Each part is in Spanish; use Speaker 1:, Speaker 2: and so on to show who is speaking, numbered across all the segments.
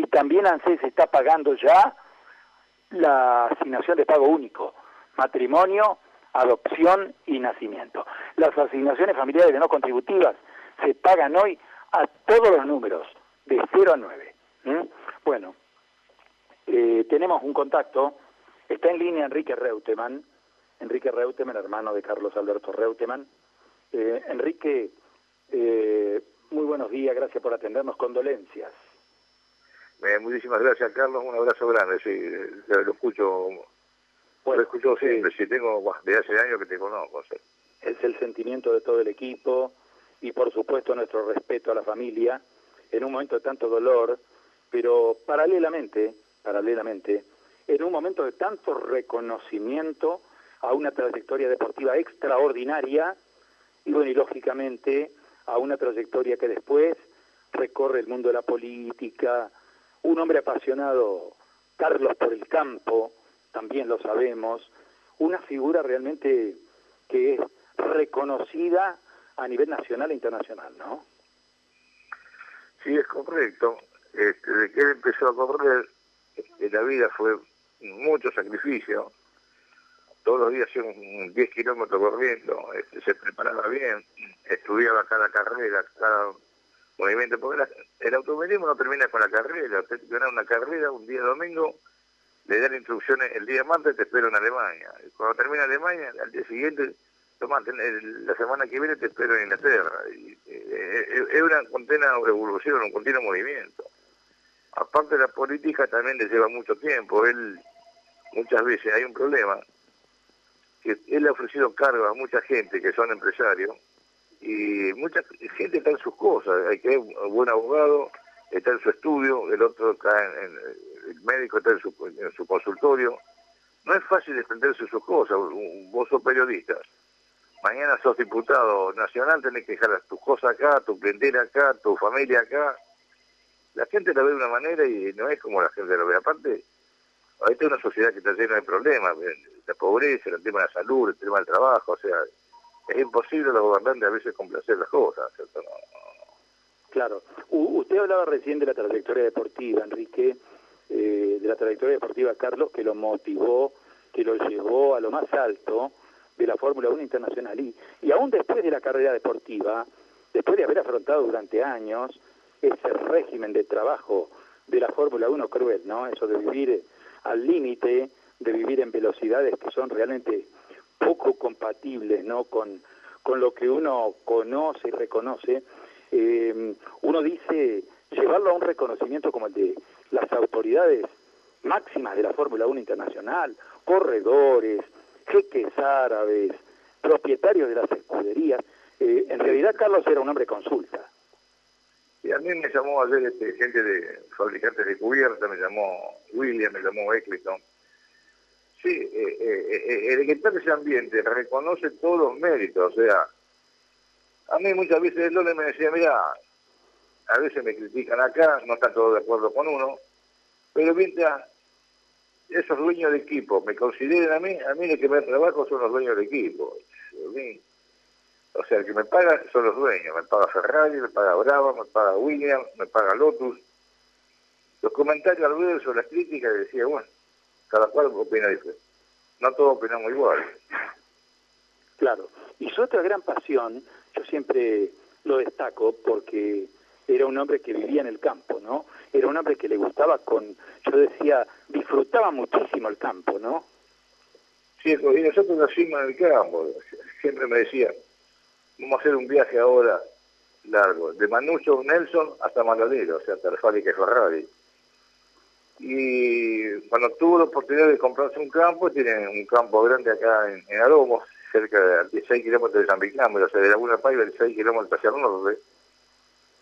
Speaker 1: y también ANSES está pagando ya la asignación de pago único, matrimonio, adopción y nacimiento. Las asignaciones familiares no contributivas se pagan hoy a todos los números, de 0 a 9. Bueno, eh, tenemos un contacto, está en línea Enrique Reutemann, Enrique Reutemann, hermano de Carlos Alberto Reutemann. Eh, Enrique, eh, muy buenos días, gracias por atendernos, condolencias.
Speaker 2: Muchísimas gracias, Carlos, un abrazo grande, sí, lo escucho, lo escucho siempre, sí, tengo desde hace años que te conozco.
Speaker 1: Es el sentimiento de todo el equipo y por supuesto nuestro respeto a la familia en un momento de tanto dolor, pero paralelamente, paralelamente, en un momento de tanto reconocimiento a una trayectoria deportiva extraordinaria y bueno, y lógicamente a una trayectoria que después recorre el mundo de la política, un hombre apasionado, Carlos por el campo, también lo sabemos, una figura realmente que es reconocida a nivel nacional e internacional, ¿no?
Speaker 2: Sí, es correcto. Este, de que él empezó a correr, en la vida fue mucho sacrificio. Todos los días hacía 10 kilómetros corriendo, este, se preparaba bien, estudiaba cada carrera, cada movimiento, porque el automovilismo no termina con la carrera, usted gana una carrera un día domingo, le dan instrucciones, el día martes te espero en Alemania, cuando termina Alemania, al día siguiente la semana que viene te espero en Inglaterra. Y, eh, es una continua evolución, un continuo movimiento. Aparte la política también le lleva mucho tiempo. Él, muchas veces hay un problema, que él ha ofrecido cargo a mucha gente que son empresarios y mucha gente está en sus cosas. Hay que un buen abogado, está en su estudio, el otro está en, el médico está en su, en su consultorio. No es fácil desprenderse de sus cosas. Vos sos periodista mañana sos diputado nacional, tenés que dejar tus cosas acá, tu clientela acá, tu familia acá. La gente lo ve de una manera y no es como la gente lo ve. Aparte, ahorita es una sociedad que está llena de problemas, la pobreza, el tema de la salud, el tema del trabajo, o sea, es imposible a los gobernantes a veces complacer las cosas, ¿cierto?
Speaker 1: Claro. usted hablaba recién de la trayectoria deportiva, Enrique, eh, de la trayectoria deportiva Carlos, que lo motivó, que lo llevó a lo más alto, de la Fórmula 1 internacional. Y, y aún después de la carrera deportiva, después de haber afrontado durante años ese régimen de trabajo de la Fórmula 1 cruel, ¿no? Eso de vivir al límite, de vivir en velocidades que son realmente poco compatibles, ¿no? Con, con lo que uno conoce y reconoce, eh, uno dice llevarlo a un reconocimiento como el de las autoridades máximas de la Fórmula 1 internacional, corredores, jeques árabes, propietarios de las escuderías. Eh, en realidad Carlos era un hombre consulta.
Speaker 2: Y a mí me llamó ayer este, gente de fabricantes de cubierta, me llamó William, me llamó Eccleston. Sí, eh, eh, el que ese ambiente reconoce todos los méritos, o sea, a mí muchas veces el me decía, mira, a veces me critican acá, no están todos de acuerdo con uno, pero mientras esos dueños de equipo me consideren a mí, a mí el que me trabajo son los dueños de equipo. o sea, el que me paga son los dueños. Me paga Ferrari, me paga Brava, me paga William, me paga Lotus. Los comentarios al sobre las críticas decía, bueno, cada cual opina diferente. No todos opinamos igual.
Speaker 1: Claro. Y su otra gran pasión, yo siempre lo destaco porque era un hombre que vivía en el campo, ¿no? Era un hombre que le gustaba con, yo decía, disfrutaba muchísimo el campo, ¿no?
Speaker 2: Sí, y nosotros nacimos en el campo, siempre me decía, vamos a hacer un viaje ahora largo, de Manucho Nelson hasta Maladero, o sea, hasta la fábrica Ferrari. Y cuando tuvo la oportunidad de comprarse un campo, tiene un campo grande acá en, en Aromos, cerca de 6 kilómetros de San Vicente, o sea, de Laguna Paiva, de 6 kilómetros hacia el norte,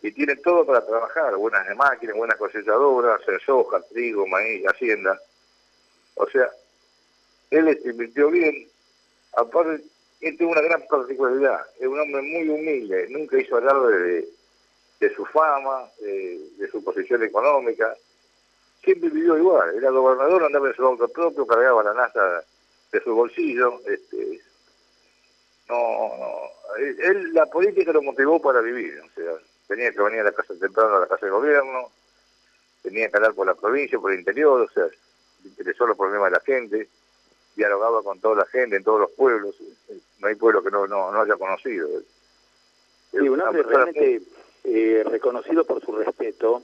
Speaker 2: y tiene todo para trabajar, buenas máquinas, buenas cosechadoras, soja, trigo, maíz, hacienda. O sea, él este, invirtió bien, aparte, él tiene una gran particularidad, es un hombre muy humilde, nunca hizo hablar de, de su fama, de, su posición económica, siempre vivió igual, era gobernador, andaba en su auto propio, cargaba la NASA de su bolsillo, este, no, no, él, la política lo motivó para vivir, o sea, tenía que venir a la casa temprano a la casa de gobierno, tenía que andar por la provincia, por el interior, o sea, le interesó los problemas de la gente, dialogaba con toda la gente en todos los pueblos, no hay pueblo que no, no, haya conocido.
Speaker 1: Sí, un hombre realmente eh, reconocido por su respeto,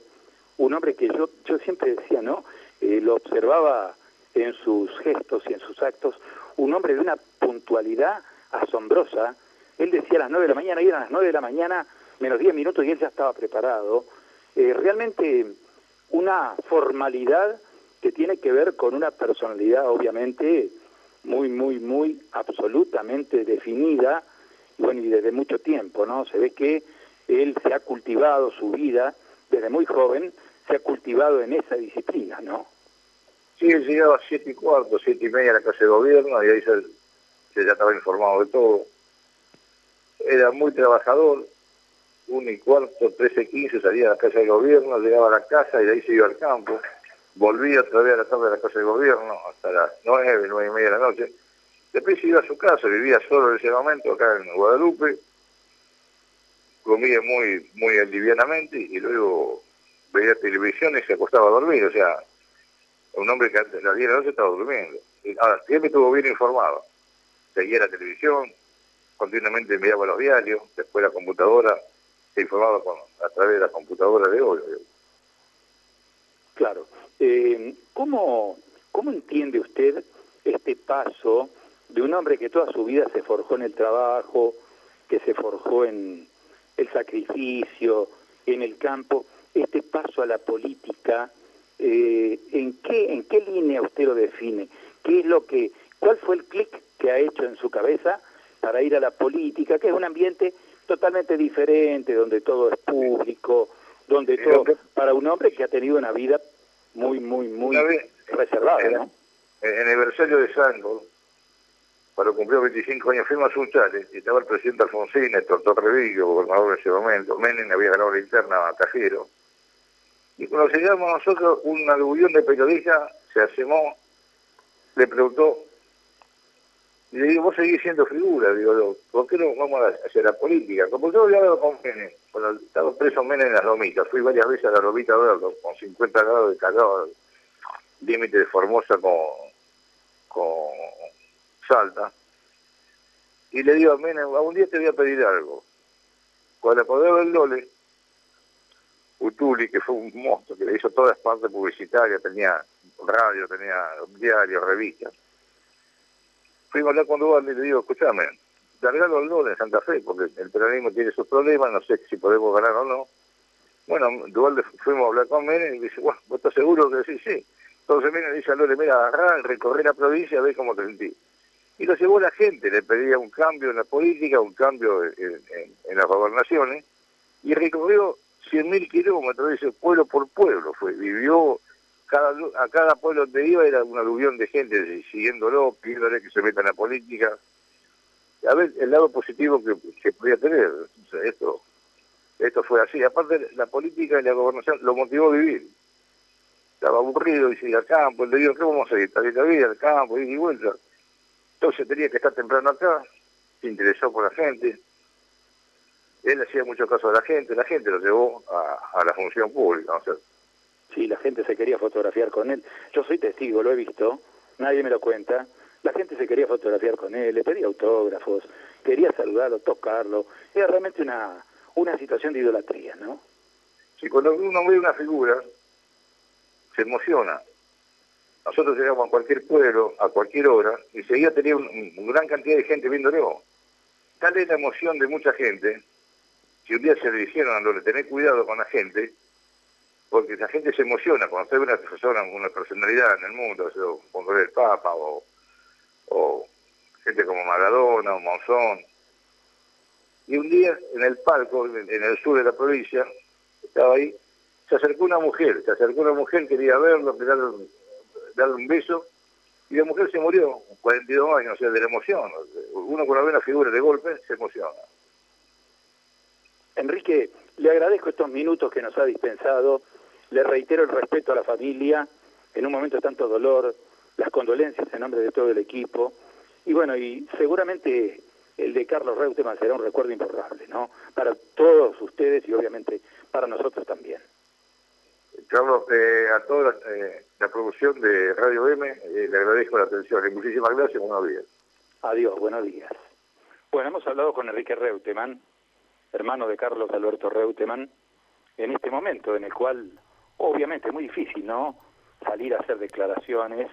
Speaker 1: un hombre que yo, yo siempre decía, ¿no? Eh, lo observaba en sus gestos y en sus actos, un hombre de una puntualidad asombrosa. Él decía a las nueve de la mañana, y eran las nueve de la mañana, menos diez minutos, y él ya estaba preparado. Eh, realmente una formalidad que tiene que ver con una personalidad, obviamente, muy, muy, muy absolutamente definida, bueno, y desde mucho tiempo, ¿no? Se ve que él se ha cultivado su vida desde muy joven, se ha cultivado en esa disciplina, ¿no?
Speaker 2: Sí, él llegaba a siete y cuarto, siete y media a la casa de gobierno, y ahí se, ya estaba informado de todo. Era muy trabajador, uno y cuarto, trece, quince, salía a la casa de gobierno, llegaba a la casa y de ahí se iba al campo volvía otra vez a la tarde a la casa de gobierno hasta las nueve, nueve y media de la noche. Después iba a su casa, vivía solo en ese momento acá en Guadalupe, comía muy, muy alivianamente y luego veía televisión y se acostaba a dormir, o sea, un hombre que antes de las 10 de la noche estaba durmiendo. Ahora, siempre estuvo bien informado. Seguía la televisión, continuamente miraba los diarios, después la computadora, se informaba con, a través de la computadora de hoy.
Speaker 1: Claro. Eh, ¿cómo, ¿Cómo entiende usted este paso de un hombre que toda su vida se forjó en el trabajo, que se forjó en el sacrificio, en el campo, este paso a la política, eh, ¿en, qué, ¿en qué línea usted lo define? ¿Qué es lo que, ¿Cuál fue el clic que ha hecho en su cabeza para ir a la política, que es un ambiente totalmente diferente, donde todo es público, donde todo, para un hombre que ha tenido una vida muy, muy, muy reservado, en, ¿no?
Speaker 2: En el aniversario de Sango, cuando cumplió 25 años, fuimos a Sunchales y estaba el presidente Alfonsín, el doctor Revillo, gobernador en ese momento, Menem había ganado la interna a Cajero. Y cuando llegamos nosotros, un aluvión de periodistas se asemó, le preguntó, y le digo, vos seguís siendo figura, digo, ¿por qué no vamos a hacer la política? Como yo había hablado con Menem, cuando estaba preso Menem en las lomitas, fui varias veces a la lomita a con 50 grados de calor, límite de Formosa con, con Salta, y le digo a Menem, un día te voy a pedir algo. Cuando poder del Dole, Utuli, que fue un monstruo, que le hizo todas partes publicitarias, tenía radio, tenía diario, revistas, fuimos a hablar con Duvalde y le digo, escúchame, largalo al gol en Santa Fe, porque el peronismo tiene sus problemas, no sé si podemos ganar o no. Bueno, Duvalde fuimos a hablar con Menem y dice, bueno, ¿vos estás seguro que decís sí? Entonces Menem dice a Lore, mira, agarrá, recorrer la provincia, ve cómo te sentís. Y lo llevó la gente, le pedía un cambio en la política, un cambio en, las gobernaciones, y recorrió 100.000 kilómetros, dice, pueblo por pueblo, fue, vivió cada, a cada pueblo donde iba era un aluvión de gente siguiéndolo, pidiéndole que se meta en la política. A ver, el lado positivo que, se podía tener, esto esto fue así. Aparte, la política y la gobernación lo motivó a vivir. Estaba aburrido y ir al campo. Le digo, ¿qué vamos a ir? Está bien la vida, al campo, ir y vuelta. Entonces tenía que estar temprano acá, se interesó por la gente. Él hacía mucho caso a la gente, la gente lo llevó a, a la función pública. O sea,
Speaker 1: Sí, la gente se quería fotografiar con él. Yo soy testigo, lo he visto, nadie me lo cuenta. La gente se quería fotografiar con él, le pedía autógrafos, quería saludarlo, tocarlo. Era realmente una, una situación de idolatría, ¿no?
Speaker 2: Sí, cuando uno ve una figura, se emociona. Nosotros llegamos a cualquier pueblo, a cualquier hora, y seguía teniendo una gran cantidad de gente viéndolo. Tal es la emoción de mucha gente, si un día se le dijeron a lo de tener cuidado con la gente, porque la gente se emociona cuando se ve una persona una personalidad en el mundo, cuando ve el Papa o, o gente como Maradona o Monzón. Y un día en el palco, en el sur de la provincia, estaba ahí, se acercó una mujer, se acercó una mujer, quería verlo, darle, darle un beso, y la mujer se murió, 42 años, o sea, de la emoción. Uno cuando ve una figura de golpe se emociona.
Speaker 1: Enrique, le agradezco estos minutos que nos ha dispensado le reitero el respeto a la familia en un momento de tanto dolor, las condolencias en nombre de todo el equipo. Y bueno, y seguramente el de Carlos Reutemann será un recuerdo imborrable, ¿no? Para todos ustedes y obviamente para nosotros también.
Speaker 2: Carlos, eh, a toda la, eh, la, producción de Radio M eh, le agradezco la atención y muchísimas gracias. Buenos días.
Speaker 1: Adiós, buenos días. Bueno, hemos hablado con Enrique Reutemann, hermano de Carlos Alberto Reutemann, en este momento en el cual, obviamente, es muy difícil, ¿no? Salir a hacer declaraciones.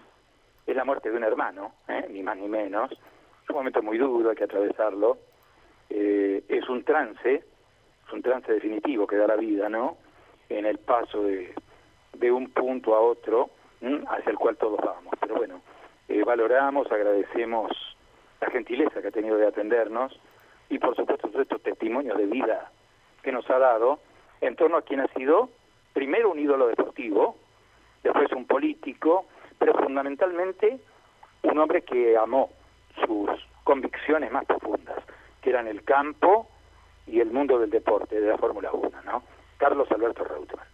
Speaker 1: Es la muerte de un hermano, ni más ni menos. Es un momento muy duro, hay que atravesarlo. es un trance, es un trance definitivo que da la vida, ¿no? En el paso de, de un punto a otro hacia el cual todos vamos. Pero bueno, eh, valoramos, agradecemos la gentileza que ha tenido de atendernos y por supuesto todos estos testimonios de vida que nos ha dado en torno a quien ha sido primero un ídolo deportivo, después un político, pero fundamentalmente un hombre que amó sus convicciones más profundas, que eran el campo y el mundo del deporte, de la Fórmula 1, ¿no? Carlos Alberto Reutemann.